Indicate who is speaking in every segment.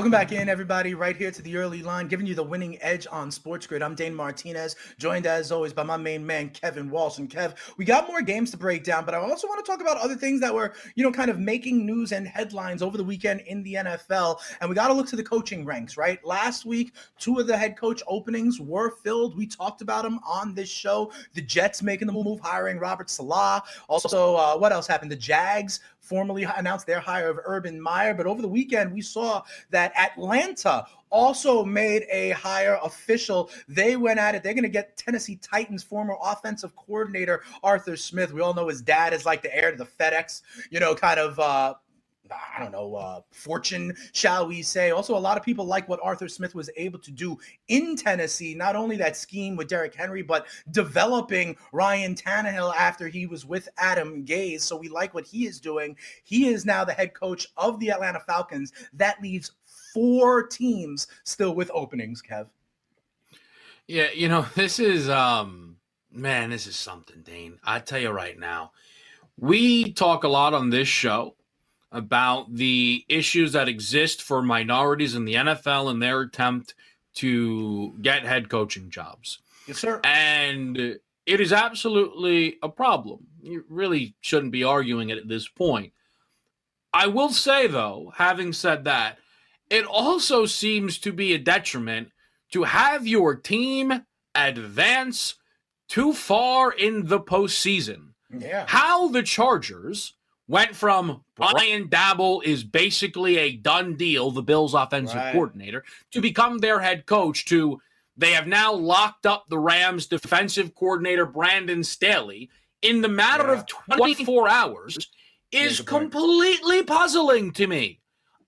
Speaker 1: Welcome back in, everybody, right here to the early line, giving you the winning edge on Sports Grid. I'm Dane Martinez, joined as always by my main man, Kevin Walsh. And Kev, we got more games to break down, but I also want to talk about other things that were, you know, kind of making news and headlines over the weekend in the NFL. And we got to look to the coaching ranks, right? Last week, two of the head coach openings were filled. We talked about them on this show. The Jets making the move, hiring Robert Saleh. Also, uh, what else happened? The Jags formally announced their hire of Urban Meyer. But over the weekend, we saw that Atlanta also made a hire official. They went at it. They're going to get Tennessee Titans former offensive coordinator Arthur Smith. We all know his dad is like the heir to the FedEx, you know, kind of uh, I don't know, uh, fortune, shall we say. Also, a lot of people like what Arthur Smith was able to do in Tennessee. Not only that scheme with Derrick Henry, but developing Ryan Tannehill after he was with Adam Gase. So we like what he is doing. He is now the head coach of the Atlanta Falcons. That leaves four teams still with openings, Kev.
Speaker 2: Yeah, you know, this is um man, this is something, Dane. I tell you right now. We talk a lot on this show about the issues that exist for minorities in the NFL and their attempt to get head coaching jobs.
Speaker 1: Yes, sir.
Speaker 2: And it is absolutely a problem. You really shouldn't be arguing it at this point. I will say, though, having said that, it also seems to be a detriment to have your team advance too far in the postseason.
Speaker 1: Yeah.
Speaker 2: How the Chargers went from Brian Daboll is basically a done deal, the Bills offensive right. coordinator, to become their head coach to they have now locked up the Rams defensive coordinator Brandon Staley in the matter yeah. of 24 hours is completely puzzling to me.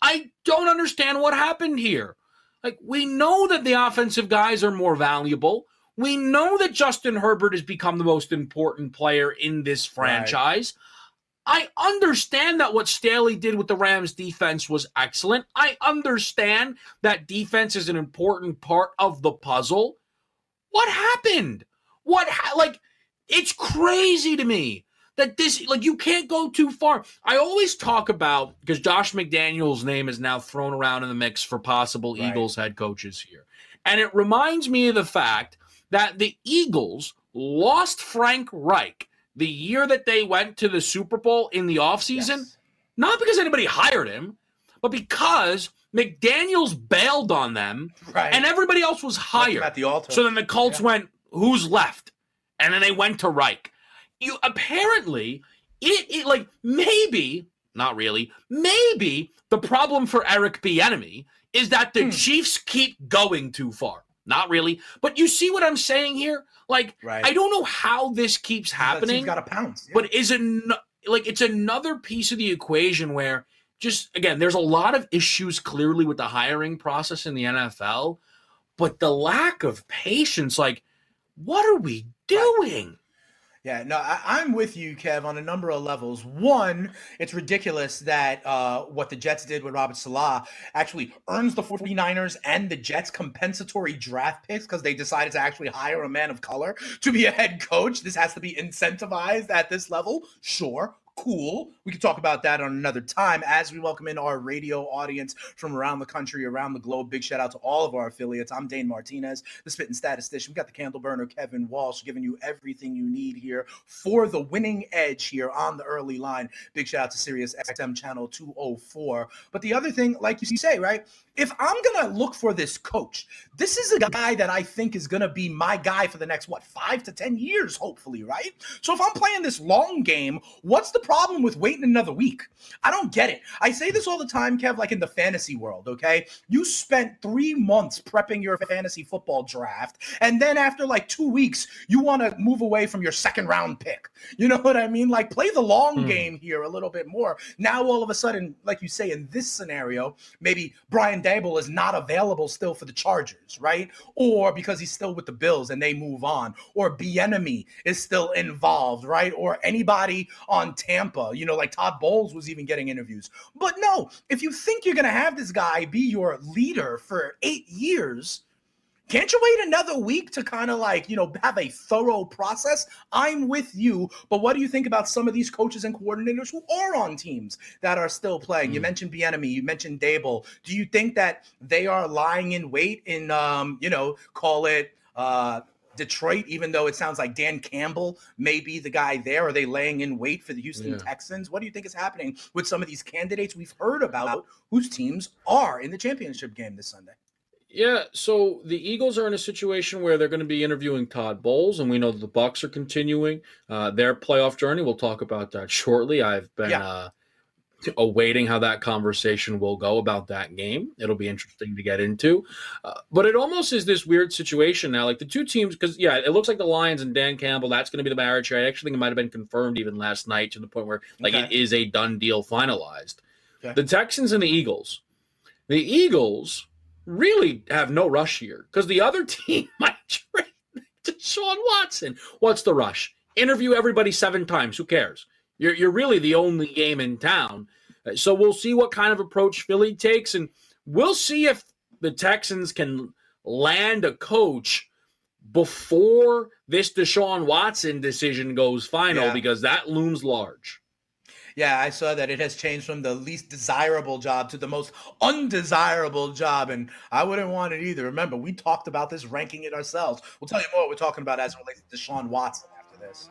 Speaker 2: I don't understand what happened here. Like we know that the offensive guys are more valuable. We know that Justin Herbert has become the most important player in this franchise. Right. I understand that what Staley did with the Rams defense was excellent. I understand that defense is an important part of the puzzle. What happened? What ha- like it's crazy to me that this like you can't go too far. I always talk about because Josh McDaniels' name is now thrown around in the mix for possible right. Eagles head coaches here. And it reminds me of the fact that the Eagles lost Frank Reich the year that they went to the Super Bowl in the offseason, yes. not because anybody hired him, but because McDaniels bailed on them right. and everybody else was hired.
Speaker 1: At the altar.
Speaker 2: So then the Colts yeah. went, who's left? And then they went to Reich. You apparently it, it like maybe, not really, maybe the problem for Eric Bieniemy is that the hmm. Chiefs keep going too far. Not really. But you see what I'm saying here? Like, right. I don't know how this keeps happening.
Speaker 1: Got a pounce.
Speaker 2: Yeah. But is it like it's another piece of the equation where just again, there's a lot of issues clearly with the hiring process in the NFL, but the lack of patience, like, what are we doing? Right.
Speaker 1: Yeah, no, I, am with you, Kev, on a number of levels. One, it's ridiculous that uh, what the Jets did with Robert Saleh actually earns the 49ers and the Jets compensatory draft picks because they decided to actually hire a man of color to be a head coach. This has to be incentivized at this level. Sure, cool. We can talk about that on another time as we welcome in our radio audience from around the country, around the globe. Big shout out to all of our affiliates. I'm Dane Martinez, the spitting statistician. We got the candle burner, Kevin Walsh, giving you everything you need here for the winning edge here on the early line. Big shout out to Sirius XM channel 204. But the other thing, like you say, right? if I'm going to look for this coach, this is a guy that I think is going to be my guy for the next, what, five to 10 years, hopefully, right? So if I'm playing this long game, what's the problem with waiting another week? I don't get it. I say this all the time, Kev, like in the fantasy world, okay? You spent three months prepping your fantasy football draft, and then after like two weeks, you want to move away from your second round pick. You know what I mean? Like play the long mm. game here a little bit more. Now, all of a sudden, like you say, in this scenario, maybe Brian Daboll is not available still for the Chargers, right? Or because he's still with the Bills and they move on, or Bieniemy is still involved, right? Or anybody on Tampa, you know, like Todd Bowles was even getting interviews. But no, if you think you're going to have this guy be your leader for eight years, can't you wait another week to kind of like, you know, have a thorough process? I'm with you, but what do you think about some of these coaches and coordinators who are on teams that are still playing? Mm. You mentioned Bieniemy, you mentioned Daboll. Do you think that they are lying in wait in, um, you know, call it uh, Detroit, even though it sounds like Dan Campbell may be the guy there? Are they laying in wait for the Houston yeah. Texans? What do you think is happening with some of these candidates we've heard about whose teams are in the championship game this Sunday?
Speaker 2: Yeah, so the Eagles are in a situation where they're going to be interviewing Todd Bowles, and we know that the Bucks are continuing uh, their playoff journey. We'll talk about that shortly. I've been yeah. uh, awaiting how that conversation will go about that game. It'll be interesting to get into, uh, but it almost is this weird situation now. Like the two teams, because yeah, it looks like the Lions and Dan Campbell. That's going to be the marriage. I actually think it might have been confirmed even last night to the point where like okay. it is a done deal, finalized. Okay. The Texans and the Eagles. The Eagles really have no rush here because the other team might trade Deshaun Watson. What's the rush? Interview everybody seven times. Who cares? You're, you're really the only game in town. Uh, so we'll see what kind of approach Philly takes, and we'll see if the Texans can land a coach before this Deshaun Watson decision goes final yeah. because that looms large.
Speaker 1: Yeah, I saw that it has changed from the least desirable job to the most undesirable job, and I wouldn't want it either. Remember, we talked about this, ranking it ourselves. We'll tell you more what we're talking about as it relates to Deshaun Watson after this.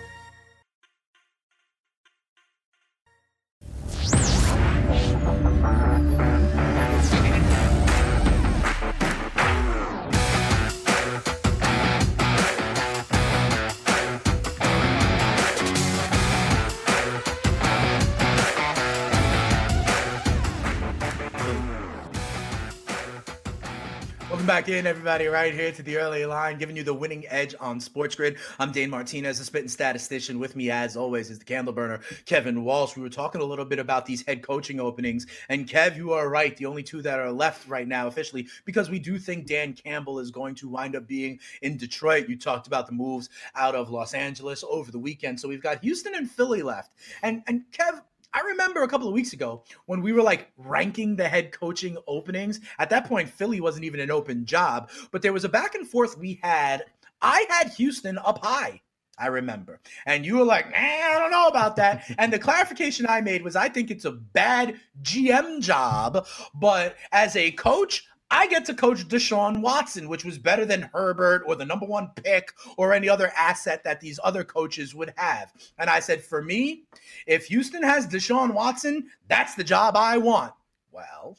Speaker 1: back in, everybody, right here to the early line, giving you the winning edge on Sports Grid. I'm Dane Martinez, a spitting statistician. With me, as always, is the candle burner, Kevin Walsh. We were talking a little bit about these head coaching openings. And Kev, you are right. The only two that are left right now officially, because we do think Dan Campbell is going to wind up being in Detroit. You talked about the moves out of Los Angeles over the weekend. So we've got Houston and Philly left. And and Kev, I remember a couple of weeks ago when we were like ranking the head coaching openings. At that point, Philly wasn't even an open job, but there was a back and forth we had. I had Houston up high. I remember. And you were like, nah, I don't know about that. and the clarification I made was I think it's a bad GM job, but as a coach, I get to coach Deshaun Watson, which was better than Herbert or the number one pick or any other asset that these other coaches would have. And I said, for me, if Houston has Deshaun Watson, that's the job I want. Well,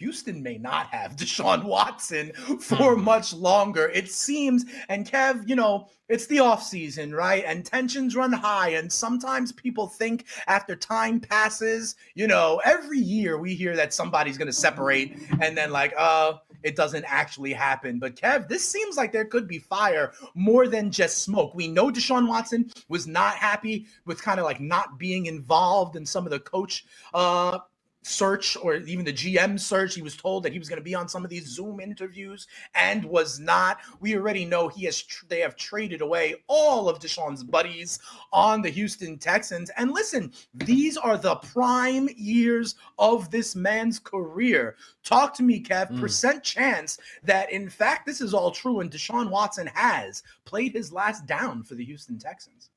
Speaker 1: Houston may not have Deshaun Watson for hmm. much longer, it seems. And Kev, you know, it's the off season, right? And tensions run high. And sometimes people think after time passes, you know, every year we hear that somebody's going to separate and then, like, uh, it doesn't actually happen. But Kev, this seems like there could be fire more than just smoke. We know Deshaun Watson was not happy with kind of like not being involved in some of the coach uh search or even the GM search. He was told that he was going to be on some of these Zoom interviews and was not. We already know he has tr- they have traded away all of Deshaun's buddies on the Houston Texans. And listen, these are the prime years of this man's career. Talk to me, Kev. Mm. Percent chance that in fact this is all true and Deshaun Watson has played his last down for the Houston Texans.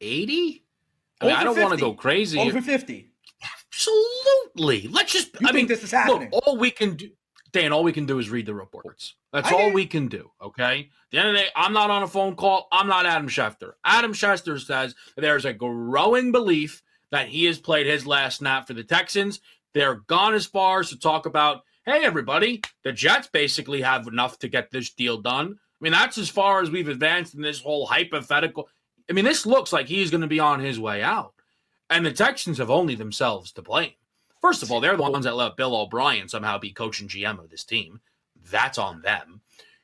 Speaker 2: 80? I mean, I don't want to go crazy.
Speaker 1: Over 50.
Speaker 2: Absolutely. Let's just.
Speaker 1: You
Speaker 2: I
Speaker 1: think
Speaker 2: mean,
Speaker 1: this is happening?
Speaker 2: Look, all we can do, Dan. All we can do is read the reports. That's
Speaker 1: I
Speaker 2: all
Speaker 1: hear
Speaker 2: we can do. Okay. At the end of the day, I'm not on a phone call. I'm not Adam Schefter. Adam Schefter says there's a growing belief that he has played his last snap for the Texans. They're gone as far as to talk about, hey, everybody, the Jets basically have enough to get this deal done. I mean, that's as far as we've advanced in this whole hypothetical. I mean, this looks like he's going to be on his way out. And the Texans have only themselves to blame. First of all, they're the ones that let Bill O'Brien somehow be coach and GM of this team. That's on them.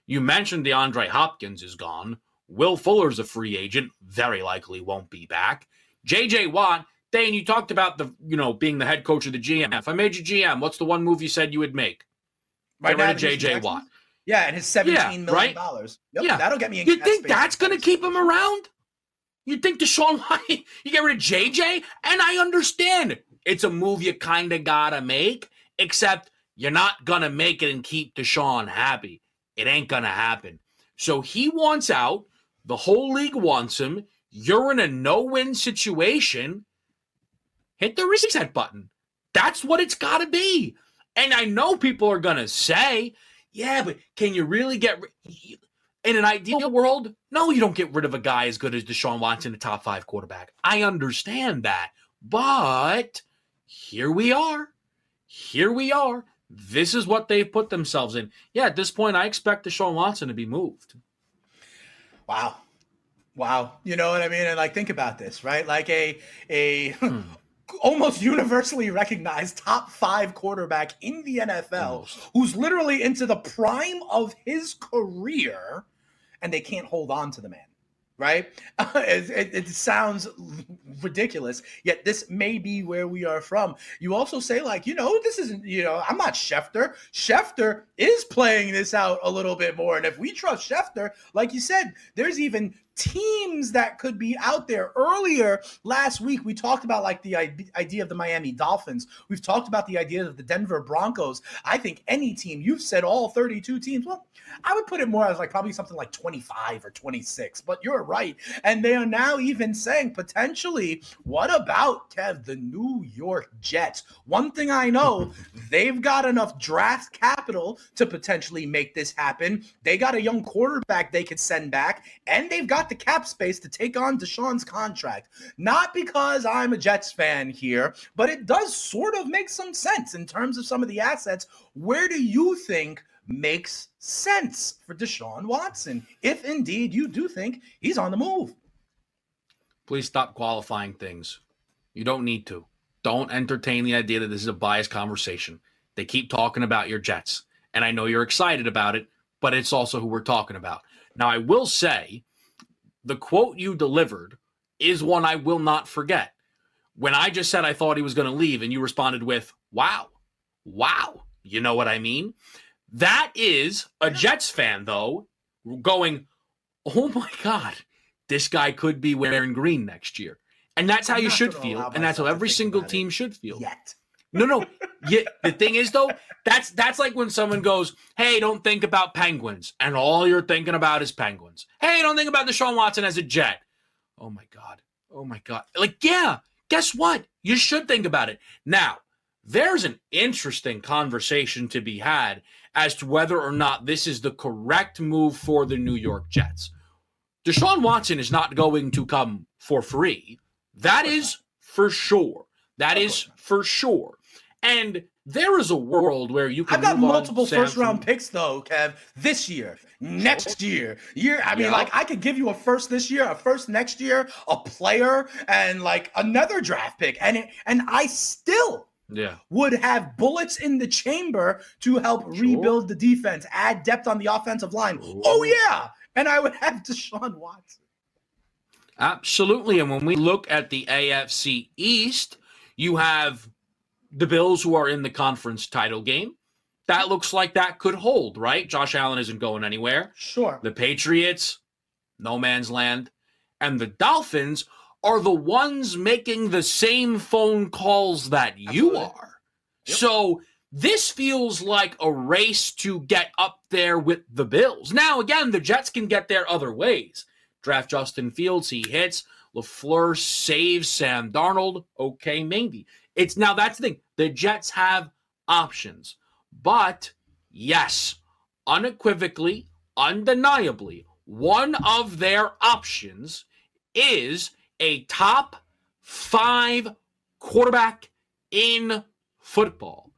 Speaker 2: You mentioned DeAndre Hopkins is gone. Will Fuller's a free agent, very likely won't be back. JJ Watt, Dane, you talked about the, you know, being the head coach of the GM. If I made you GM, what's the one move you said you would make?
Speaker 1: Right now,
Speaker 2: rid of
Speaker 1: the Houston
Speaker 2: JJ Watt.
Speaker 1: Yeah, and his seventeen million
Speaker 2: right?
Speaker 1: dollars. Yep,
Speaker 2: Yeah.
Speaker 1: that'll get me.
Speaker 2: You think that's going to keep him around? You think Deshaun Watson, you get rid of JJ? And I understand it's a move you kind of got to make, except you're not going to make it and keep Deshaun happy. It ain't going to happen. So he wants out. The whole league wants him. You're in a no win situation. Hit the reset button. That's what it's got to be. And I know people are going to say, yeah, but can you really get rid? In an ideal world, no, you don't get rid of a guy as good as Deshaun Watson, a top five quarterback. I understand that. But here we are. Here we are. This is what they've put themselves in. Yeah, at this point, I expect Deshaun Watson to be moved.
Speaker 1: Wow. Wow. You know what I mean? And like think about this, right? Like a a hmm. almost universally recognized top 5 quarterback in the NFL
Speaker 2: Almost.
Speaker 1: who's literally into the prime of his career and they can't hold on to the man. Right? it, it, sounds ridiculous, yet this may be where we are from. You also say, like, you know, this isn't, you know, I'm not Schefter. Schefter is playing this out a little bit more. And if we trust Schefter, like you said, there's even teams that could be out there. Earlier last week, we talked about like the idea of the Miami Dolphins. We've talked about the idea of the Denver Broncos. I think any team, you've said all 32 teams. Well, I would put it more as like probably something like 25 or 26, but you're right. And they are now even saying potentially, what about Kev, the New York Jets? One thing I know, they've got enough draft capital to potentially make this happen. They got a young quarterback they could send back, and they've got the cap space to take on Deshaun's contract. Not because I'm a Jets fan here, but it does sort of make some sense in terms of some of the assets. Where do you think makes sense for Deshaun Watson, if indeed you do think he's on the move?
Speaker 2: Please stop qualifying things. You don't need to. Don't entertain the idea that this is a biased conversation. They keep talking about your Jets, and I know you're excited about it, but it's also who we're talking about. Now, I will say the quote you delivered is one I will not forget. When I just said I thought he was going to leave, and you responded with, wow, wow. You know what I mean? That is a Jets fan, though, going, oh my God, this guy could be wearing green next year. And that's how
Speaker 1: I'm
Speaker 2: you should feel. And that's how every single
Speaker 1: about it
Speaker 2: team should feel.
Speaker 1: Yet.
Speaker 2: No, no. Yeah, the thing is though, that's that's like when someone goes, "Hey, don't think about penguins," and all you're thinking about is penguins. Hey, don't think about Deshaun Watson as a Jet. Oh my god. Oh my god. Like, yeah. Guess what? You should think about it. Now, there's an interesting conversation to be had as to whether or not this is the correct move for the New York Jets. Deshaun Watson is not going to come for free. That is for sure. That is for sure. And there is a world where you can
Speaker 1: I've got
Speaker 2: move on,
Speaker 1: multiple
Speaker 2: Sam,
Speaker 1: first round picks though, Kev. This year, next year, year. I mean,
Speaker 2: Yeah.
Speaker 1: like I could give you a first this year, a first next year, a player, and like another draft pick, and it, and I still
Speaker 2: Yeah.
Speaker 1: would have bullets in the chamber to help
Speaker 2: Sure.
Speaker 1: rebuild the defense, add depth on the offensive line.
Speaker 2: Oh, Ooh.
Speaker 1: Oh yeah, and I would have Deshaun Watson.
Speaker 2: Absolutely. And when we look at the AFC East, you have the Bills who are in the conference title game. That looks like that could hold, right? Josh Allen isn't going anywhere.
Speaker 1: Sure.
Speaker 2: The Patriots, no man's land. And the Dolphins are the ones making the same phone calls that you are.
Speaker 1: Yep.
Speaker 2: So this feels like a race to get up there with the Bills. Now, again, the Jets can get there other ways. Draft Justin Fields, he hits. LaFleur saves Sam Darnold. Okay, maybe. It's now that's the thing. The Jets have options. But yes, unequivocally, undeniably, one of their options is a top five quarterback in football.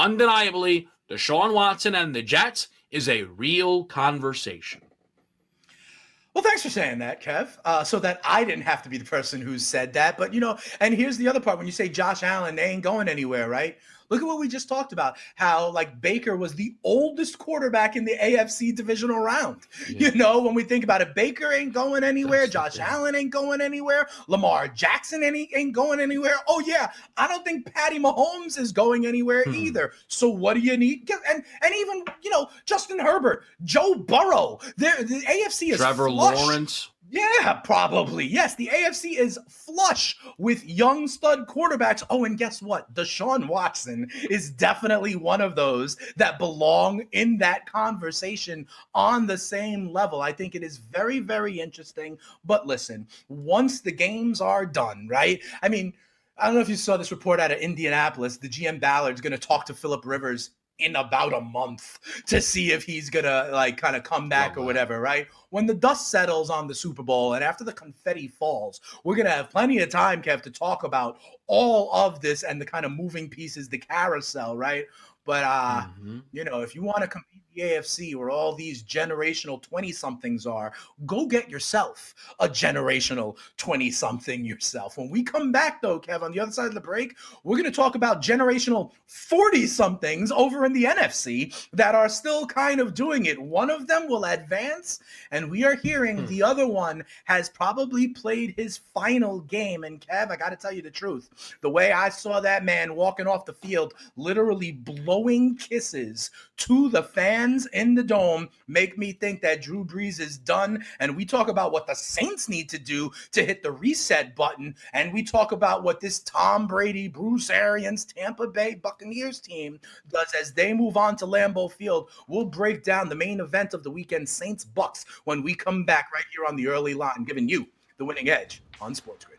Speaker 2: Undeniably, Deshaun Watson and the Jets is a real conversation.
Speaker 1: Well, thanks for saying that, Kev. Uh, so that I didn't have to be the person who said that. But, you know, and here's the other part when you say Josh Allen, they ain't going anywhere, right? Look at what we just talked about. How like Baker was the oldest quarterback in the AFC divisional round. Yeah. You know, when we think about it, Baker ain't going anywhere. That's Josh Allen ain't going anywhere. Lamar Jackson ain't, ain't going anywhere. Oh yeah, I don't think Patty Mahomes is going anywhere hmm. either. So what do you need? And and even you know Justin Herbert, Joe Burrow. The AFC is
Speaker 2: Trevor
Speaker 1: flush.
Speaker 2: Lawrence.
Speaker 1: Yeah, probably. Yes, the AFC is flush with young stud quarterbacks. Oh, and guess what? Deshaun Watson is definitely one of those that belong in that conversation on the same level. I think it is very, very interesting. But listen, once the games are done, right? I mean, I don't know if you saw this report out of Indianapolis. The GM Ballard's going to talk to Philip Rivers in about a month to see if he's gonna like kind of come back or whatever, right? When the dust settles on the Super Bowl and after the confetti falls, we're gonna have plenty of time, Kev, to talk about all of this and the kind of moving pieces, the carousel, right? But uh, mm-hmm. you know, if you want to compete the AFC where all these generational 20 somethings are, go get yourself a generational 20 something yourself. When we come back, though, Kev, on the other side of the break, we're going to talk about generational 40 somethings over in the NFC that are still kind of doing it. One of them will advance, and we are hearing hmm. the other one has probably played his final game. And Kev, I got to tell you the truth. The way I saw that man walking off the field, literally blowing kisses to the fans fans in the dome make me think that Drew Brees is done. And we talk about what the Saints need to do to hit the reset button. And we talk about what this Tom Brady, Bruce Arians, Tampa Bay Buccaneers team does as they move on to Lambeau Field. We'll break down the main event of the weekend, Saints Bucks, when we come back right here on the early line, giving you the winning edge on Sports Grid.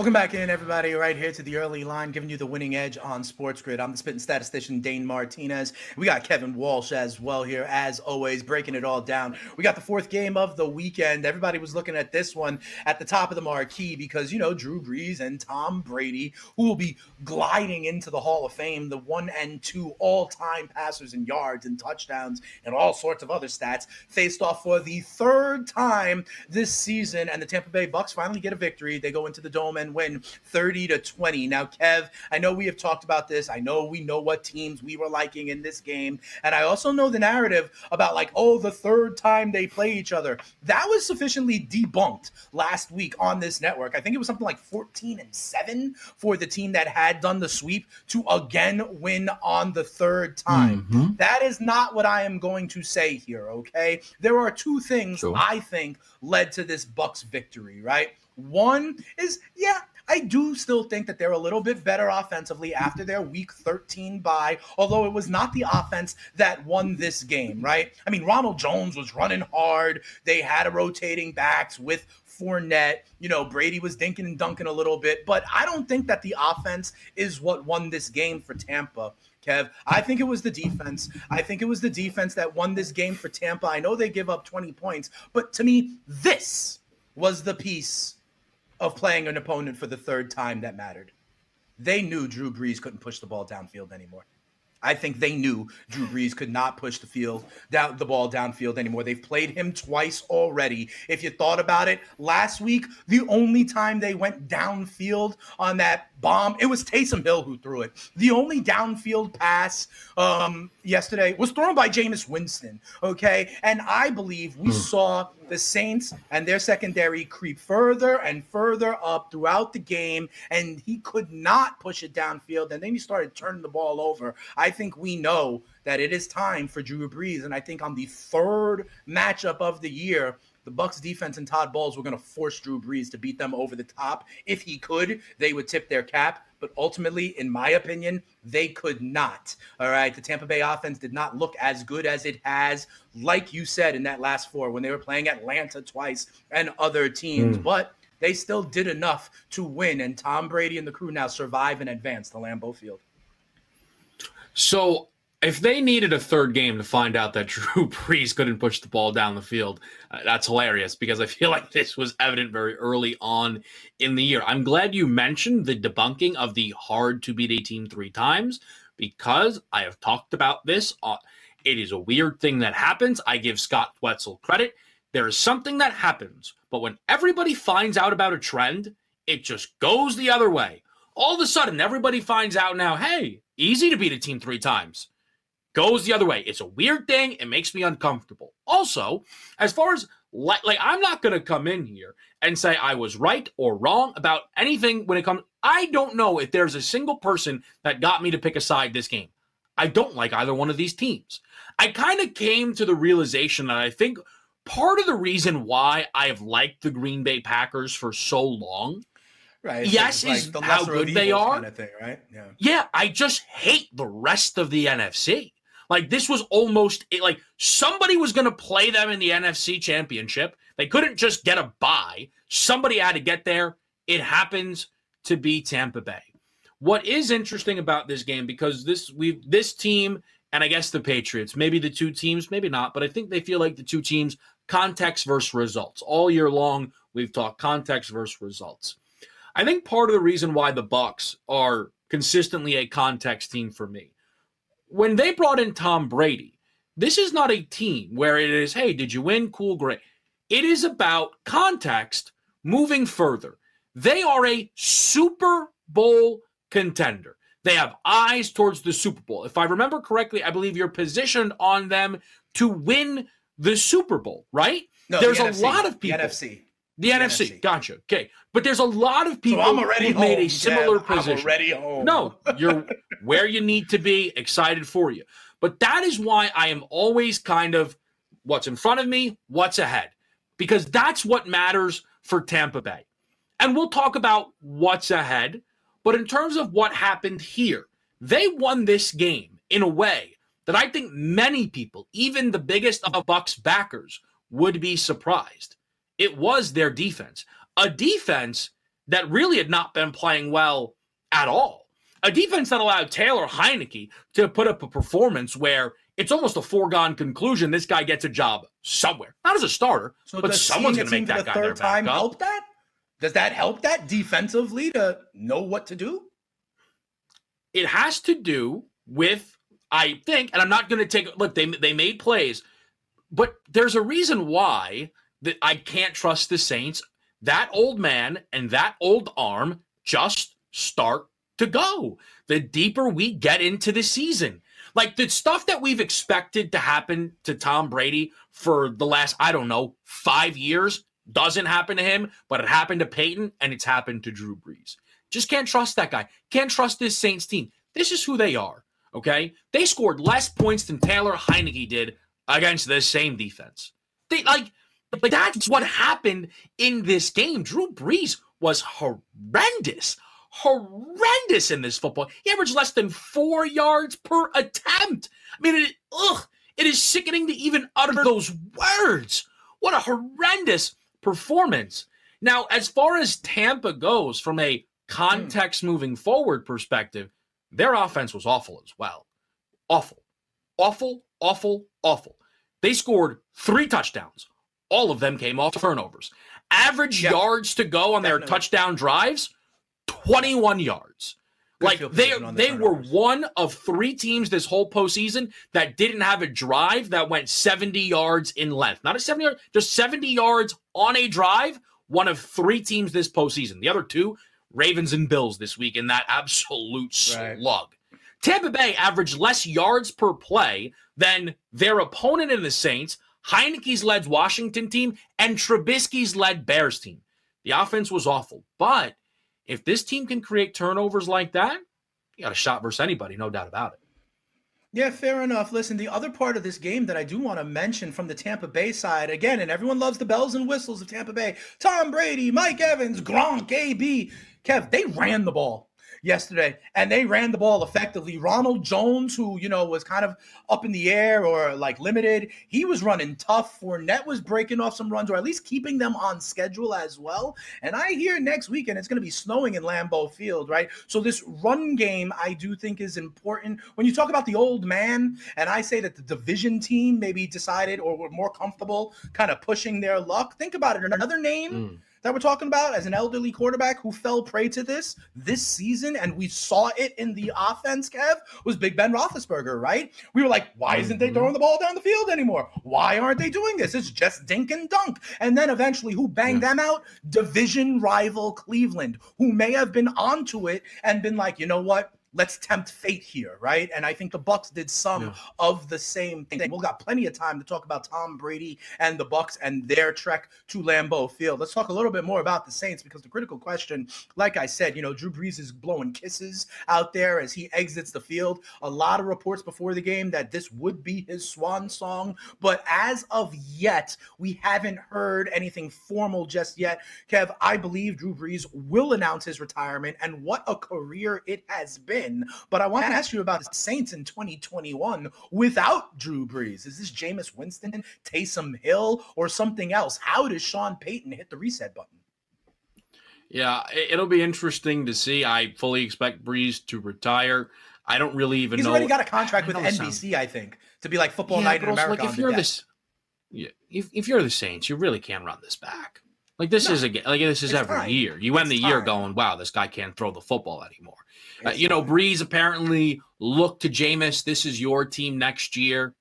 Speaker 1: Welcome back in, everybody, right here to the early line, giving you the winning edge on Sports Grid. I'm the spitting statistician, Dane Martinez. We got Kevin Walsh as well here, as always, breaking it all down. We got the fourth game of the weekend. Everybody was looking at this one at the top of the marquee because, you know, Drew Brees and Tom Brady, who will be gliding into the Hall of Fame, the one and two all time passers in yards and touchdowns and all sorts of other stats, faced off for the third time this season. And the Tampa Bay Bucks finally get a victory. They go into the dome and win 30 to 20. Now, Kev, I know we have talked about this. I know we know what teams we were liking in this game. And I also know the narrative about, like, oh, the third time they play each other. That was sufficiently debunked last week on this network. I think it was something like 14 and 7 for the team that had done the sweep to again win on the third time. Mm-hmm. That is not what I am going to say here, okay? There are two things sure. I think led to this Bucks victory, right? One is, yeah, I do still think that they're a little bit better offensively after their week 13 bye, although it was not the offense that won this game, right? I mean, Ronald Jones was running hard. They had a rotating backs with Fournette. You know, Brady was dinking and dunking a little bit, but I don't think that the offense is what won this game for Tampa. Kev. I think it was the defense. I think it was the defense that won this game for Tampa. I know they give up 20 points, but to me, this was the piece of playing an opponent for the third time that mattered. they knew Drew Brees couldn't push the ball downfield anymore. I think they knew Drew Brees could not push the field down the ball downfield anymore. They've played him twice already. If you thought about it, last week the only time they went downfield on that bomb, it was Taysom Hill who threw it. The only downfield pass um, yesterday was thrown by Jameis Winston. Okay, and I believe we mm. saw the Saints and their secondary creep further and further up throughout the game, and he could not push it downfield. And then he started turning the ball over. I think we know that it is time for Drew Brees, and I think on the third matchup of the year the Bucks defense and Todd Bowles were going to force Drew Brees to beat them over the top. If he could, they would tip their cap. But ultimately, in my opinion, they could not. All right. The Tampa Bay offense did not look as good as it has, like you said in that last four when they were playing Atlanta twice and other teams. Mm. But they still did enough to win. And Tom Brady and the crew now survive and advance the Lambeau Field.
Speaker 2: So if they needed a third game to find out that Drew Brees couldn't push the ball down the field, uh, that's hilarious because I feel like this was evident very early on in the year. I'm glad you mentioned the debunking of the hard to beat a team three times because I have talked about this. Uh, it is a weird thing that happens. I give Scott Wetzel credit. There is something that happens, but when everybody finds out about a trend, it just goes the other way. All of a sudden, everybody finds out now, hey, easy to beat a team three times goes the other way. It's a weird thing. It makes me uncomfortable. Also, as far as like, like I'm not going to come in here and say I was right or wrong about anything when it comes. I don't know if there's a single person that got me to pick a side this game. I don't like either one of these teams. I kind of came to the realization that I think part of the reason why I have liked the Green Bay Packers for so long
Speaker 1: Right.
Speaker 2: Yes, like is how good they are. Kind of thing,
Speaker 1: right? Yeah.
Speaker 2: Yeah, I just hate the rest of the NFC. Like this was almost like somebody was going to play them in the NFC Championship. They couldn't just get a bye. Somebody had to get there. It happens to be Tampa Bay. What is interesting about this game because this we this team and I guess the Patriots, maybe the two teams, maybe not, but I think they feel like the two teams context versus results. All year long, we've talked context versus results. I think part of the reason why the Bucks are consistently a context team for me when they brought in Tom Brady, this is not a team where it is, hey, did you win? Cool, great. It is about context moving further. They are a Super Bowl contender. They have eyes towards the Super Bowl. If I remember correctly, I believe you're positioned on them to win the Super Bowl, right?
Speaker 1: No,
Speaker 2: There's
Speaker 1: the
Speaker 2: a lot of people.
Speaker 1: The NFC.
Speaker 2: The, the NFC. NFC. Gotcha. Okay. But there's a lot of people so who made a similar position.
Speaker 1: I'm already home.
Speaker 2: No, you're where you need to be, excited for you. But that is why I am always kind of what's in front of me, what's ahead, because that's what matters for Tampa Bay. And we'll talk about what's ahead. But in terms of what happened here, they won this game in a way that I think many people, even the biggest of the Bucs backers, would be surprised it was their defense. A defense that really had not been playing well at all. A defense that allowed Taylor Heinicke to put up a performance where it's almost a foregone conclusion this guy gets a job somewhere. Not as a starter, so but someone's going to make that guy third time
Speaker 1: help that? Does that help that defensively to know what to do?
Speaker 2: It has to do with I think, and I'm not going to take look. They they made plays, but there's a reason why that I can't trust the Saints. That old man and that old arm just start to go the deeper we get into the season. Like the stuff that we've expected to happen to Tom Brady for the last, I don't know, five years doesn't happen to him, but it happened to Peyton and it's happened to Drew Brees. Just can't trust that guy. Can't trust this Saints team. This is who they are. Okay. They scored less points than Taylor Heinicke did against this same defense. They like but that's what happened in this game. Drew Brees was horrendous, horrendous in this football. He averaged less than four yards per attempt. I mean, it, ugh, it is sickening to even utter those words. What a horrendous performance. Now, as far as Tampa goes, from a context moving forward perspective, their offense was awful as well. Awful, awful, awful, awful. They scored three touchdowns, all of them came off turnovers. Average yards to go on their touchdown drives 21 yards. like they they were one of three teams this whole postseason that didn't have a drive that went 70 yards in length. Not a 70 yard, just 70 yards on a drive. One of three teams this postseason. The other two, Ravens and Bills this week in that absolute slug. Right. Tampa Bay averaged less yards per play than their opponent in the Saints, Heinicke's led Washington team, and Trubisky's led Bears team. The offense was awful, but if this team can create turnovers like that, you got a shot versus anybody, no doubt about it.
Speaker 1: Yeah, fair enough. Listen, the other part of this game that I do want to mention from the Tampa Bay side, again, and everyone loves the bells and whistles of Tampa Bay Tom Brady, Mike Evans, Gronk, AB. Kev, they ran the ball yesterday, and they ran the ball effectively. Ronald Jones, who you know was kind of up in the air or like limited, he was running tough. Fournette was breaking off some runs, or at least keeping them on schedule as well. And I hear next weekend it's going to be snowing in Lambeau Field, right? So this run game, I do think is important. When you talk about the old man, and I say that the division team maybe decided or were more comfortable kind of pushing their luck. Think about it. Another name. Mm that we're talking about as an elderly quarterback who fell prey to this this season, and we saw it in the offense, Kev, was Big Ben Roethlisberger, right? We were like, why isn't they mm-hmm. throwing the ball down the field anymore? Why aren't they doing this? It's just dink and dunk. And then eventually, who banged yeah. them out? Division rival Cleveland, who may have been onto it and been like, you know what? Let's tempt fate here, right? And I think the Bucks did some yeah. of the same thing. We've got plenty of time to talk about Tom Brady and the Bucks and their trek to Lambeau Field. Let's talk a little bit more about the Saints because the critical question, like I said, you know, Drew Brees is blowing kisses out there as he exits the field. A lot of reports before the game that this would be his swan song, but as of yet, we haven't heard anything formal just yet. Kev, I believe Drew Brees will announce his retirement, and what a career it has been win. But I want to ask you about the Saints in 2021 without Drew Brees. Is this Jameis Winston, Taysom Hill, or something else? How does Sean Payton hit the reset button?
Speaker 2: Yeah, it'll be interesting to see. I fully expect Brees to retire. I don't really even
Speaker 1: He's
Speaker 2: know.
Speaker 1: already got a contract with NBC, I think, to be like Football yeah, Night in America.
Speaker 2: Like if you're this, yeah, if, if you're the Saints, you really can't run this back. Like this no, is a like this is every year. You end the year going, "Wow, this guy can't throw the football anymore." Uh, you know, Brees apparently looked to Jameis. This is your team next year.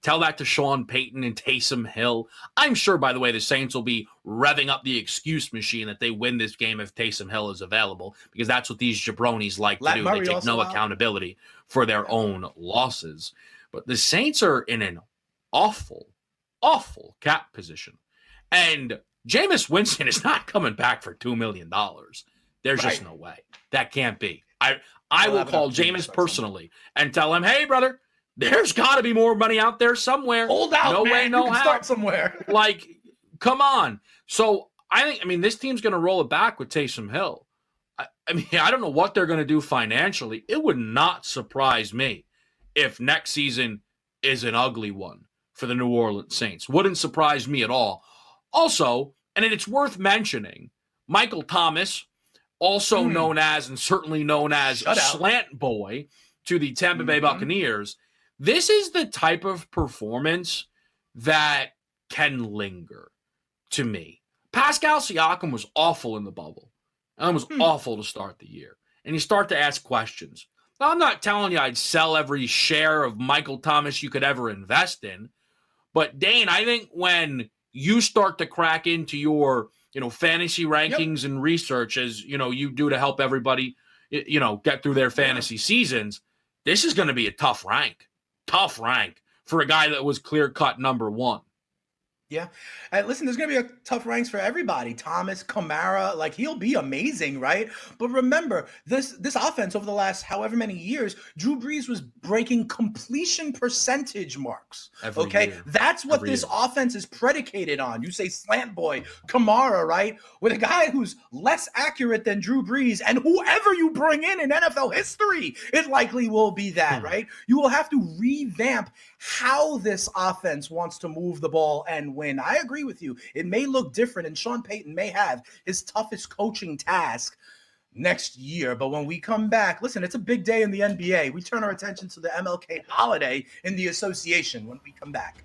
Speaker 2: Tell that to Sean Payton and Taysom Hill. I'm sure, by the way, the Saints will be revving up the excuse machine that they win this game if Taysom Hill is available, because that's what these jabronis like to do. Murray they take no out. accountability for their own losses. But the Saints are in an awful, awful cap position. And Jameis Winston is not coming back for $2 million. There's right. just no way. That can't be. I I will call Jameis personally and tell him, "Hey, brother, there's got to be more money out there somewhere.
Speaker 1: Hold out, no man. way, no how. Start somewhere.
Speaker 2: like, come on." So I think, I mean, this team's going to roll it back with Taysom Hill. I, I mean, I don't know what they're going to do financially. It would not surprise me if next season is an ugly one for the New Orleans Saints. Wouldn't surprise me at all. Also, and it's worth mentioning, Michael Thomas also mm. known as and certainly known as Slant Boy to the Tampa Bay mm-hmm. Buccaneers. This is the type of performance that can linger to me. Pascal Siakam was awful in the bubble. And was hmm. awful to start the year. And you start to ask questions. Now, I'm not telling you I'd sell every share of Michael Thomas you could ever invest in. But Dane, I think when you start to crack into your you know fantasy rankings yep. and research as you know you do to help everybody you know get through their fantasy yeah. seasons this is going to be a tough rank tough rank for a guy that was clear cut number one
Speaker 1: yeah. And listen, there's going to be a tough ranks for everybody. Thomas, Kamara, like he'll be amazing, right? But remember, this this offense over the last however many years, Drew Brees was breaking completion percentage marks. Every okay? Year. That's what Every this year. offense is predicated on. You say slant boy, Kamara, right? With a guy who's less accurate than Drew Brees and whoever you bring in in NFL history, it likely will be that, hmm. right? You will have to revamp how this offense wants to move the ball and win. I agree with you. It may look different, and Sean Payton may have his toughest coaching task next year. But when we come back, listen, it's a big day in the NBA. We turn our attention to the MLK holiday in the association when we come back.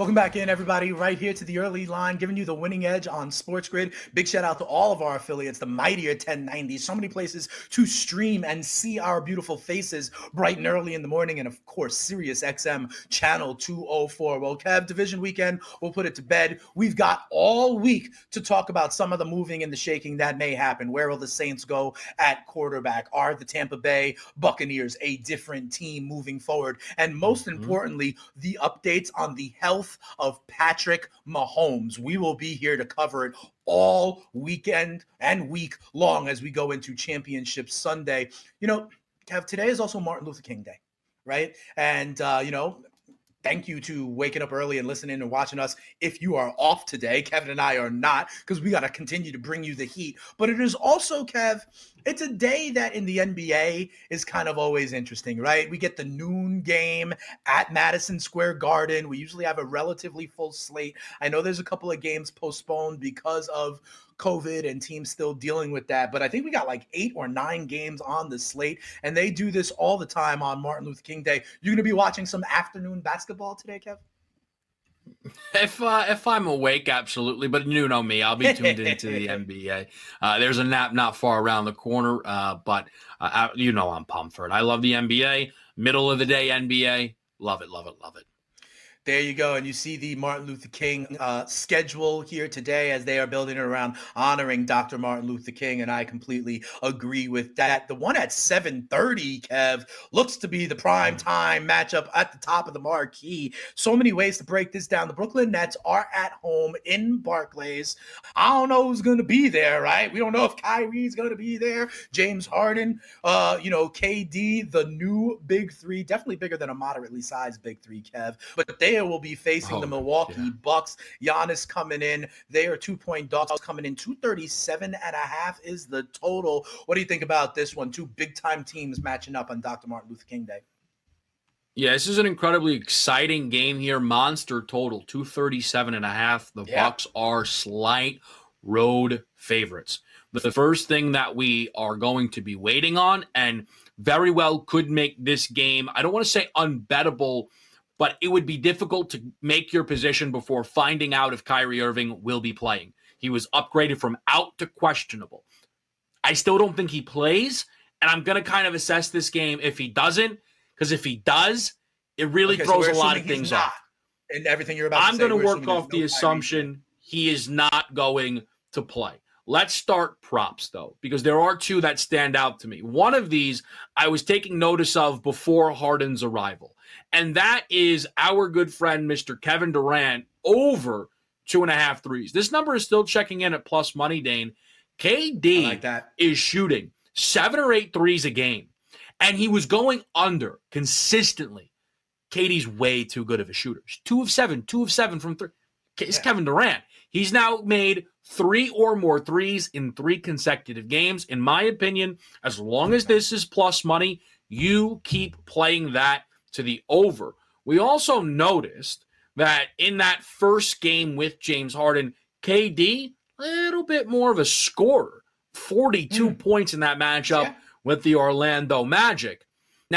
Speaker 1: Welcome back in, everybody, right here to the early line, giving you the winning edge on Sports Grid. Big shout out to all of our affiliates, the mightier 1090. So many places to stream and see our beautiful faces bright and early in the morning. And of course, Sirius XM channel 204. Well, Kev, division weekend, we'll put it to bed. We've got all week to talk about some of the moving and the shaking that may happen. Where will the Saints go at quarterback? Are the Tampa Bay Buccaneers a different team moving forward? And most mm-hmm. importantly, the updates on the health of Patrick Mahomes. We will be here to cover it all weekend and week long as we go into Championship Sunday. You know, Kev, today is also Martin Luther King Day, right? And, uh, you know, thank you to waking up early and listening and watching us. If you are off today, Kevin and I are not because we got to continue to bring you the heat. But it is also, Kev, it's a day that in the NBA is kind of always interesting, right? We get the noon game at Madison Square Garden. We usually have a relatively full slate. I know there's a couple of games postponed because of COVID and teams still dealing with that, but I think we got like eight or nine games on the slate, and they do this all the time on Martin Luther King Day. You're going to be watching some afternoon basketball today, Kev?
Speaker 2: If uh, if I'm awake, absolutely. But you know me, I'll be tuned into the NBA. Uh, there's a nap not far around the corner, uh, but uh, I, you know I'm pumped for it. I love the NBA, middle of the day NBA. Love it, love it, love it.
Speaker 1: There you go. And you see the Martin Luther King uh, schedule here today as they are building it around honoring Dr. Martin Luther King. And I completely agree with that. The one at 7:30, Kev, looks to be the prime mm. time matchup at the top of the marquee. So many ways to break this down. The Brooklyn Nets are at home in Barclays. I don't know who's going to be there, right? We don't know if Kyrie's going to be there. James Harden, uh, you know, KD, the new big three, definitely bigger than a moderately sized big three, Kev. But they will be facing oh, the Milwaukee yeah. Bucks. Giannis coming in. They are two point dogs coming in. 237 and a half is the total. What do you think about this one? Two big time teams matching up on Dr. Martin Luther King Day.
Speaker 2: Yeah, this is an incredibly exciting game here. Monster total 237 and a half. The yeah. Bucks are slight road favorites. But the first thing that we are going to be waiting on and very well could make this game, I don't want to say unbettable but it would be difficult to make your position before finding out if Kyrie Irving will be playing. He was upgraded from out to questionable. I still don't think he plays, and I'm going to kind of assess this game if he doesn't, because if he does, it really okay, throws so a lot of things off.
Speaker 1: And everything you're about
Speaker 2: I'm going to work off the no assumption he is not going to play. Let's start props though, because there are two that stand out to me. One of these I was taking notice of before Harden's arrival and that is our good friend, Mr. Kevin Durant, over two and a half threes. This number is still checking in at plus money, Dane. KD like that. is shooting seven or eight threes a game, and he was going under consistently. KD's way too good of a shooter. Two of seven, two of seven from three. It's yeah. Kevin Durant. He's now made three or more threes in three consecutive games. In my opinion, as long as this is plus money, you keep playing that to the over. We also noticed that in that first game with James Harden, KD, a little bit more of a scorer, 42 mm. points in that matchup yeah. with the Orlando Magic.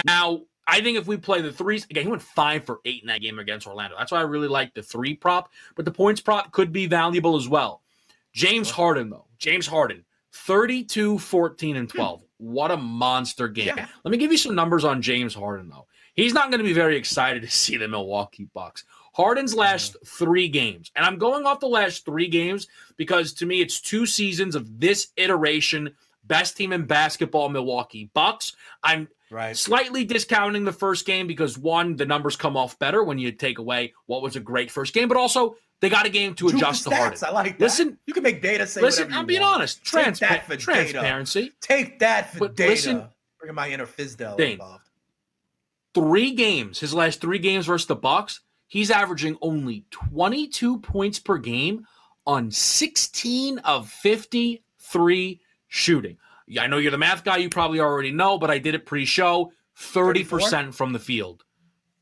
Speaker 2: Now, I think if we play the threes, again, he went five for eight in that game against Orlando. That's why I really like the three prop, but the points prop could be valuable as well. James Harden, though, James Harden, 32, 14, and 12. Hmm. What a monster game. Yeah. Let me give you some numbers on James Harden, though. He's not going to be very excited to see the Milwaukee Bucks. Harden's last three games, and I'm going off the last three games because to me it's two seasons of this iteration best team in basketball, Milwaukee Bucks. I'm right. slightly discounting the first game because one, the numbers come off better when you take away what was a great first game, but also They got a game to adjust
Speaker 1: the
Speaker 2: Harden.
Speaker 1: I like that.
Speaker 2: Listen,
Speaker 1: you can make data say.
Speaker 2: Listen, I'm being
Speaker 1: want.
Speaker 2: honest. Transpa-
Speaker 1: Take that for
Speaker 2: transparency.
Speaker 1: Data. Take that for
Speaker 2: but
Speaker 1: data.
Speaker 2: Listen,
Speaker 1: Bringing my inner Fizdale
Speaker 2: Dane,
Speaker 1: involved.
Speaker 2: Three games, his last three games versus the Bucks, he's averaging only 22 points per game on 16 of 53 shooting. I know you're the math guy. You probably already know, but I did it pre-show. 30% 34? from the field.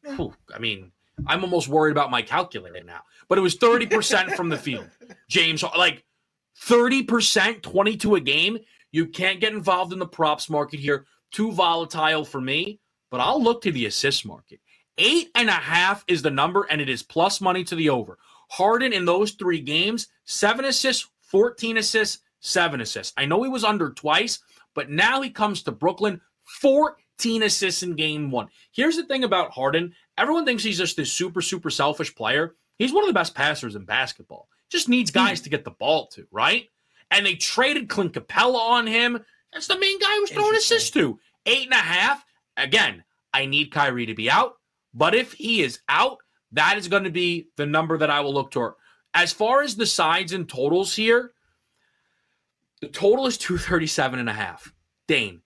Speaker 2: Whew, I mean, I'm almost worried about my calculator now. But it was 30% from the field. James, like 30%, 22 a game. You can't get involved in the props market here. Too volatile for me, but I'll look to the assist market. Eight and a half is the number, and it is plus money to the over. Harden in those three games, seven assists, 14 assists, seven assists. I know he was under twice, but now he comes to Brooklyn, 14 assists in game one. Here's the thing about Harden everyone thinks he's just this super, super selfish player. He's one of the best passers in basketball. Just needs hmm. guys to get the ball to, right? And they traded Clint Capela on him. That's the main guy who's throwing assists to. Eight and a half. Again, I need Kyrie to be out. But if he is out, that is going to be the number that I will look toward. As far as the sides and totals here, the total is 237 and a half. Dane,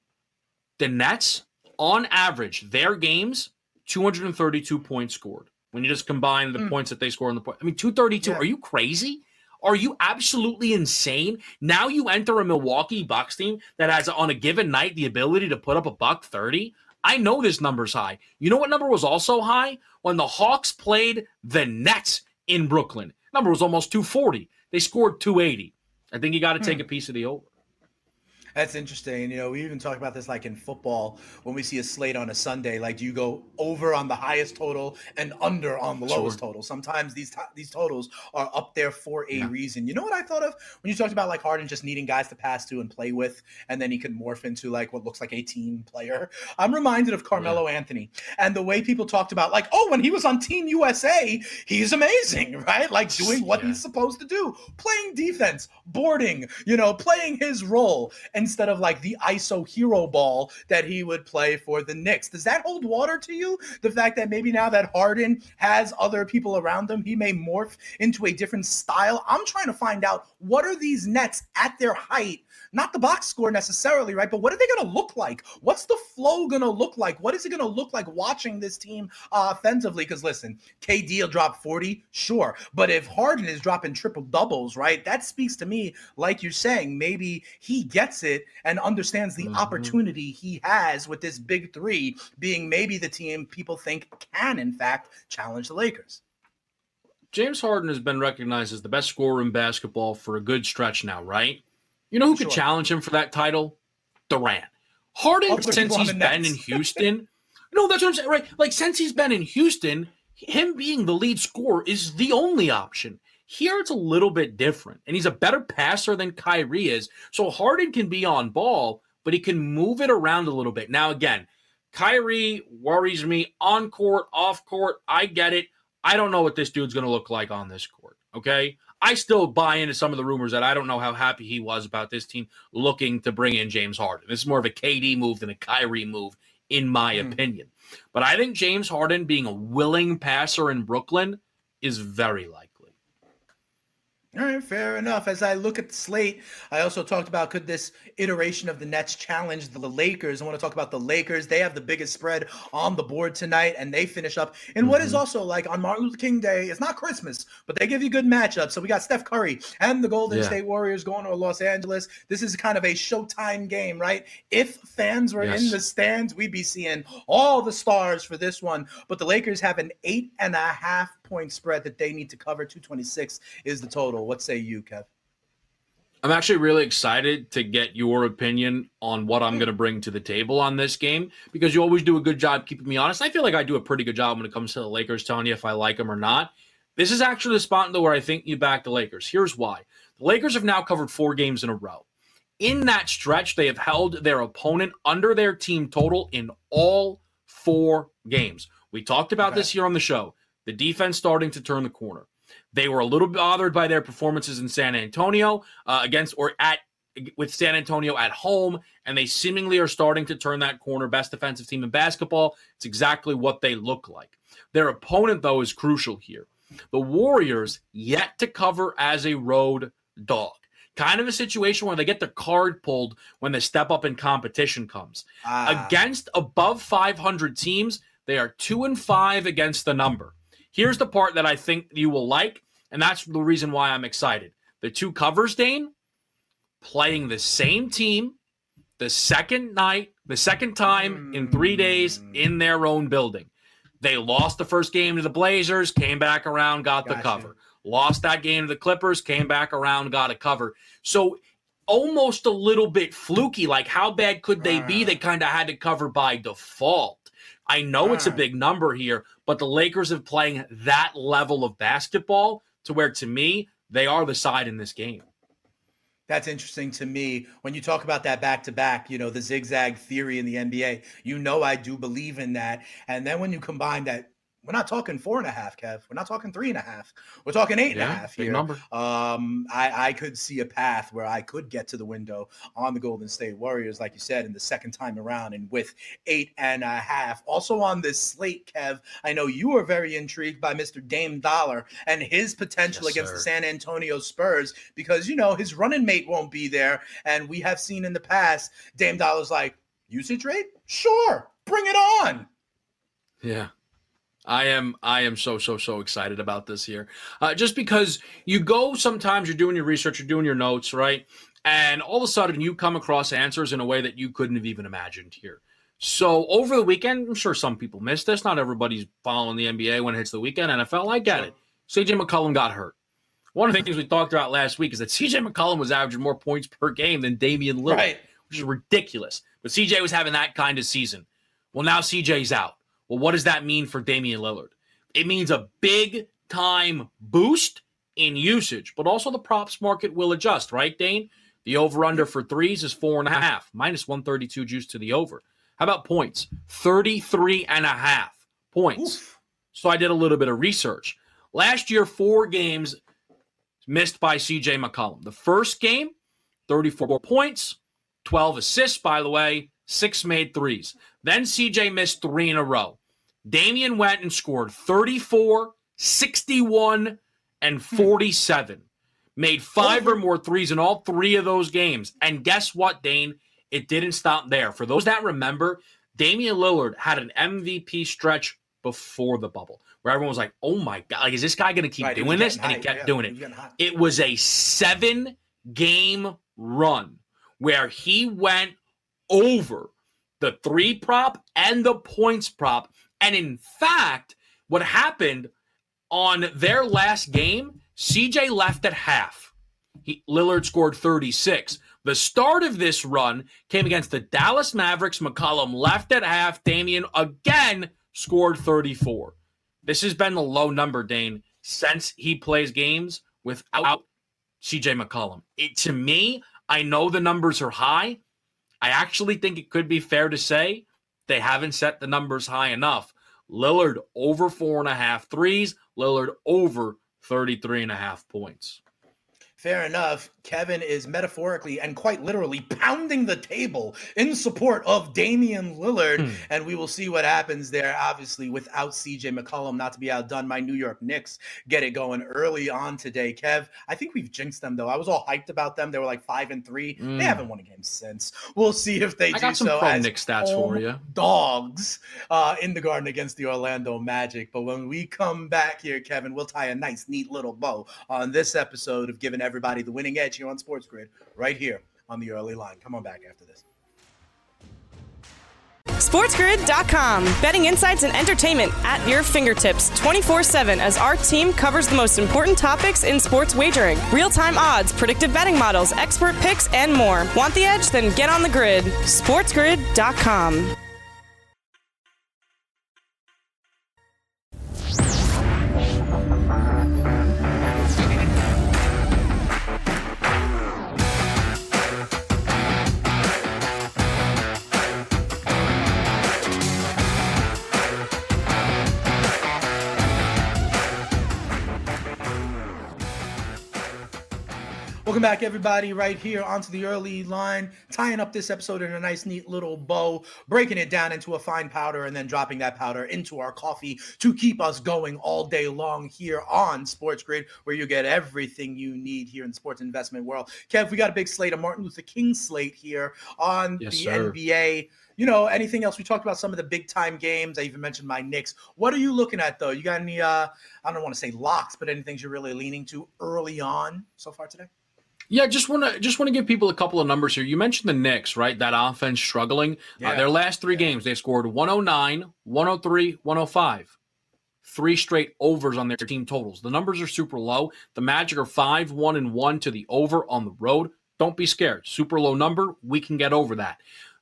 Speaker 2: the Nets, on average, their games, 232 points scored. When you just combine the mm. points that they score in the point. I mean, 232. Yeah. Are you crazy? Are you absolutely insane? Now you enter a Milwaukee Bucks team that has on a given night the ability to put up a buck 30. I know this number's high. You know what number was also high? When the Hawks played the Nets in Brooklyn. Number was almost 240. They scored 280. I think you got to take hmm. a piece of the over.
Speaker 1: That's interesting. You know, we even talk about this like in football when we see a slate on a Sunday. Like, do you go over on the highest total and under on the lowest sure. total? Sometimes these to- these totals are up there for a yeah. reason. You know what I thought of when you talked about like Harden just needing guys to pass to and play with, and then he could morph into like what looks like a team player. I'm reminded of Carmelo yeah. Anthony and the way people talked about like, oh, when he was on Team USA, he's amazing, right? Like doing what yeah. he's supposed to do, playing defense, boarding, you know, playing his role and instead of like the ISO hero ball that he would play for the Knicks. Does that hold water to you? The fact that maybe now that Harden has other people around him, he may morph into a different style. I'm trying to find out what are these Nets at their height not the box score necessarily, right? But what are they going to look like? What's the flow going to look like? What is it going to look like watching this team uh, offensively? Because listen, KD will drop 40, sure. But if Harden is dropping triple doubles, right, that speaks to me, like you're saying, maybe he gets it and understands the mm-hmm. opportunity he has with this big three being maybe the team people think can, in fact, challenge the Lakers.
Speaker 2: James Harden has been recognized as the best scorer in basketball for a good stretch now, right? You know who sure. could challenge him for that title? Durant. Harden, since he's been in Houston. no, that's what I'm saying. Right. Like, since he's been in Houston, him being the lead scorer is the only option. Here it's a little bit different, and he's a better passer than Kyrie is. So Harden can be on ball, but he can move it around a little bit. Now, again, Kyrie worries me on court, off court. I get it. I don't know what this dude's going to look like on this court. Okay. I still buy into some of the rumors that I don't know how happy he was about this team looking to bring in James Harden. This is more of a KD move than a Kyrie move, in my mm. opinion. But I think James Harden being a willing passer in Brooklyn is very likely.
Speaker 1: All right, fair enough. As I look at the slate, I also talked about could this iteration of the Nets challenge the Lakers? I want to talk about the Lakers. They have the biggest spread on the board tonight, and they finish up mm-hmm. what is mm-hmm. also like on Martin Luther King Day. It's not Christmas, but they give you good matchups. So we got Steph Curry and the Golden yeah. State Warriors going to Los Angeles. This is kind of a Showtime game, right? If fans were yes. in the stands, we'd be seeing all the stars for this one. But the Lakers have an eight and a half point spread that they need to cover. 226 is the total. What say you, Kev?
Speaker 2: I'm actually really excited to get your opinion on what I'm hmm. going to bring to the table on this game because you always do a good job keeping me honest. I feel like I do a pretty good job when it comes to the Lakers telling you if I like them or not. This is actually the spot though where I think you back the Lakers. Here's why. The Lakers have now covered four games in a row. In that stretch, they have held their opponent under their team total in all four games. We talked about okay. this here on the show the defense starting to turn the corner. They were a little bothered by their performances in San Antonio uh, against or at with San Antonio at home, and they seemingly are starting to turn that corner. Best defensive team in basketball. It's exactly what they look like. Their opponent, though, is crucial here. The Warriors yet to cover as a road dog. Kind of a situation where they get the card pulled when the step up in competition comes. Ah. Against above 500 teams, they are two and five against the number. Here's the part that I think you will like, and that's the reason why I'm excited. The two covers, Dane, playing the same team the second night, the second time in three days mm. in their own building. They lost the first game to the Blazers, came back around, got the cover. Lost that game to the Clippers, came back around, got a cover. So almost a little bit fluky. Like, how bad could they be? They kind of had to cover by default. I know it's a big number here, but the Lakers are playing that level of basketball to where, to me, they are the side in this game.
Speaker 1: That's interesting to me. When you talk about that back to back, you know, the zigzag theory in the NBA, you know, I do believe in that. And then when you combine that we're not talking four and a half, Kev. We're not talking three and a half. We're talking eight yeah, and a half here.
Speaker 2: Number.
Speaker 1: Um, I, I could see a path where I could get to the window on the Golden State Warriors, like you said, in the second time around, and with eight and a half. Also on this slate, Kev, I know you are very intrigued by Mr. Dame Dollar and his potential yes, against sir. the San Antonio Spurs because you know his running mate won't be there, and we have seen in the past Dame Dollar's like usage rate, sure, bring it on.
Speaker 2: Yeah. I am I am so so so excited about this here. Uh, just because you go sometimes you're doing your research, you're doing your notes, right? And all of a sudden you come across answers in a way that you couldn't have even imagined here. So over the weekend, I'm sure some people missed this. Not everybody's following the NBA when it hits the weekend. NFL, I get it. CJ McCollum got hurt. One of the things we talked about last week is that CJ McCollum was averaging more points per game than Damian Lillard, right. which is ridiculous. But CJ was having that kind of season. Well, now CJ's out. Well, what does that mean for Damian Lillard? It means a big time boost in usage, but also the props market will adjust, right, Dane? The over under for threes is four and a half, minus 132 juice to the over. How about points? 33 and a half points. Oof. So I did a little bit of research. Last year, four games missed by CJ McCollum. The first game, 34 points, 12 assists, by the way, six made threes. Then CJ missed three in a row. Damian went and scored 34, 61, and hmm. 47. Made five or more threes in all three of those games. And guess what, Dane? It didn't stop there. For those that remember, Damian Lillard had an MVP stretch before the bubble where everyone was like, oh my God, like, is this guy going to keep right, doing this? And he kept yeah, doing it. It was a seven game run where he went over the three prop and the points prop. And in fact, what happened on their last game, CJ left at half. He, Lillard scored 36. The start of this run came against the Dallas Mavericks. McCollum left at half. Damian again scored 34. This has been the low number, Dane, since he plays games without CJ McCollum. It, to me, I know the numbers are high, I actually think it could be fair to say they haven't set the numbers high enough. Lillard over four and a half threes, Lillard over 33 and a half points.
Speaker 1: Fair enough. Kevin is metaphorically and quite literally pounding the table in support of Damian Lillard. Hmm. And we will see what happens there. Obviously, without CJ McCollum, not to be outdone, my New York Knicks get it going early on today. Kev, I think we've jinxed them though. I was all hyped about them. They were like five and three. Mm. They haven't won a game since. We'll see if they
Speaker 2: I
Speaker 1: do
Speaker 2: got some
Speaker 1: so.
Speaker 2: Pro Knicks stats for you.
Speaker 1: Dogs uh, in the garden against the Orlando Magic. But when we come back here, Kevin, we'll tie a nice, neat little bow on this episode of giving everybody the winning edge here on Sports Grid, right here on the early line. Come on back after this.
Speaker 3: SportsGrid.com. Betting insights and entertainment at your fingertips 24 7 as our team covers the most important topics in sports wagering real time odds, predictive betting models, expert picks, and more. Want the edge? Then get on the grid. SportsGrid.com.
Speaker 1: back, everybody, right here onto the early line, tying up this episode in a nice, neat little bow, breaking it down into a fine powder, and then dropping that powder into our coffee to keep us going all day long here on Sports Grid, where you get everything you need here in the sports investment world. Kev, we got a big slate, a Martin Luther King slate here on yes, the sir. NBA you know, anything else? We talked about some of the big time games. I even mentioned my Knicks. What are you looking at though? You got any uh I don't want to say locks, but anything you're really leaning to early on so far today?
Speaker 2: Yeah, just want to just want to give people a couple of numbers here. You mentioned the Knicks, right? That offense struggling. Uh, yeah. Uh, their last three yeah. games, they scored 109, 103, 105. Three straight overs on their team totals. The numbers are super low. The Magic are 5 1 and 1 to the over on the road. Don't be scared. Super low number. We can get over that.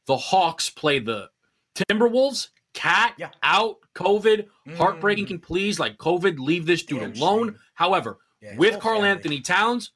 Speaker 2: The Hawks play the Timberwolves. KAT yeah. out, COVID, heartbreaking. Mm. Can please, like COVID, leave this dude alone. However, with Karl-Anthony Towns,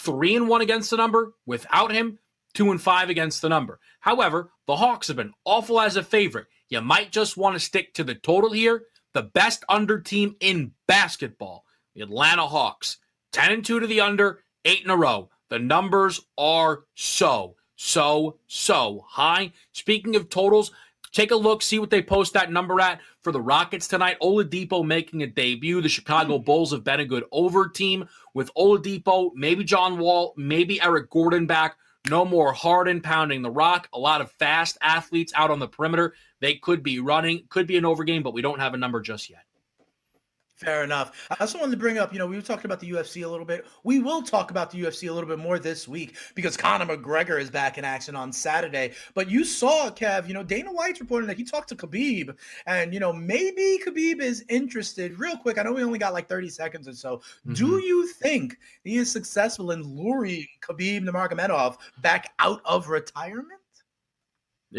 Speaker 2: three and one against the number. Without him, two and five against the number. However, the Hawks have been awful as a favorite. You might just want to stick to the total here. The best under team in basketball, the Atlanta Hawks, 10 and 2 to the under, eight in a row. The numbers are so, so, so high. Speaking of totals, take a look, see what they post that number at for the Rockets tonight. Oladipo making a debut. The Chicago hmm. Bulls have been a good over team with Oladipo, maybe John Wall, maybe Eric Gordon back. No more Harden pounding the rock. A lot of fast athletes out on the perimeter. They could be running, could be an overgame, but we don't have a number just yet.
Speaker 1: Fair enough. I also wanted to bring up, you know, we were talking about the UFC a little bit. We will talk about the UFC a little bit more this week because Conor McGregor is back in action on Saturday. But you saw, Kev, you know, Dana White's reporting that he talked to Khabib and, you know, maybe Khabib is interested. Real quick, I know we only got like 30 seconds or so. Mm-hmm. Do you think he is successful in luring Khabib Nurmagomedov back out of retirement?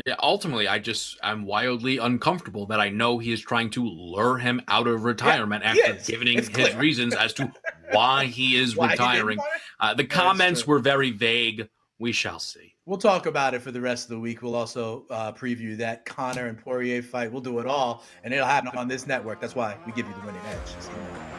Speaker 2: Yeah, ultimately, I just I'm wildly uncomfortable that I know he is trying to lure him out of retirement yeah, after giving it's his clear. reasons as to why he is why retiring. He uh, the comments were very vague. We shall see.
Speaker 1: We'll talk about it for the rest of the week. We'll also uh, preview that Conor and Poirier fight. We'll do it all, and it'll happen on this network. That's why we give you the winning edge.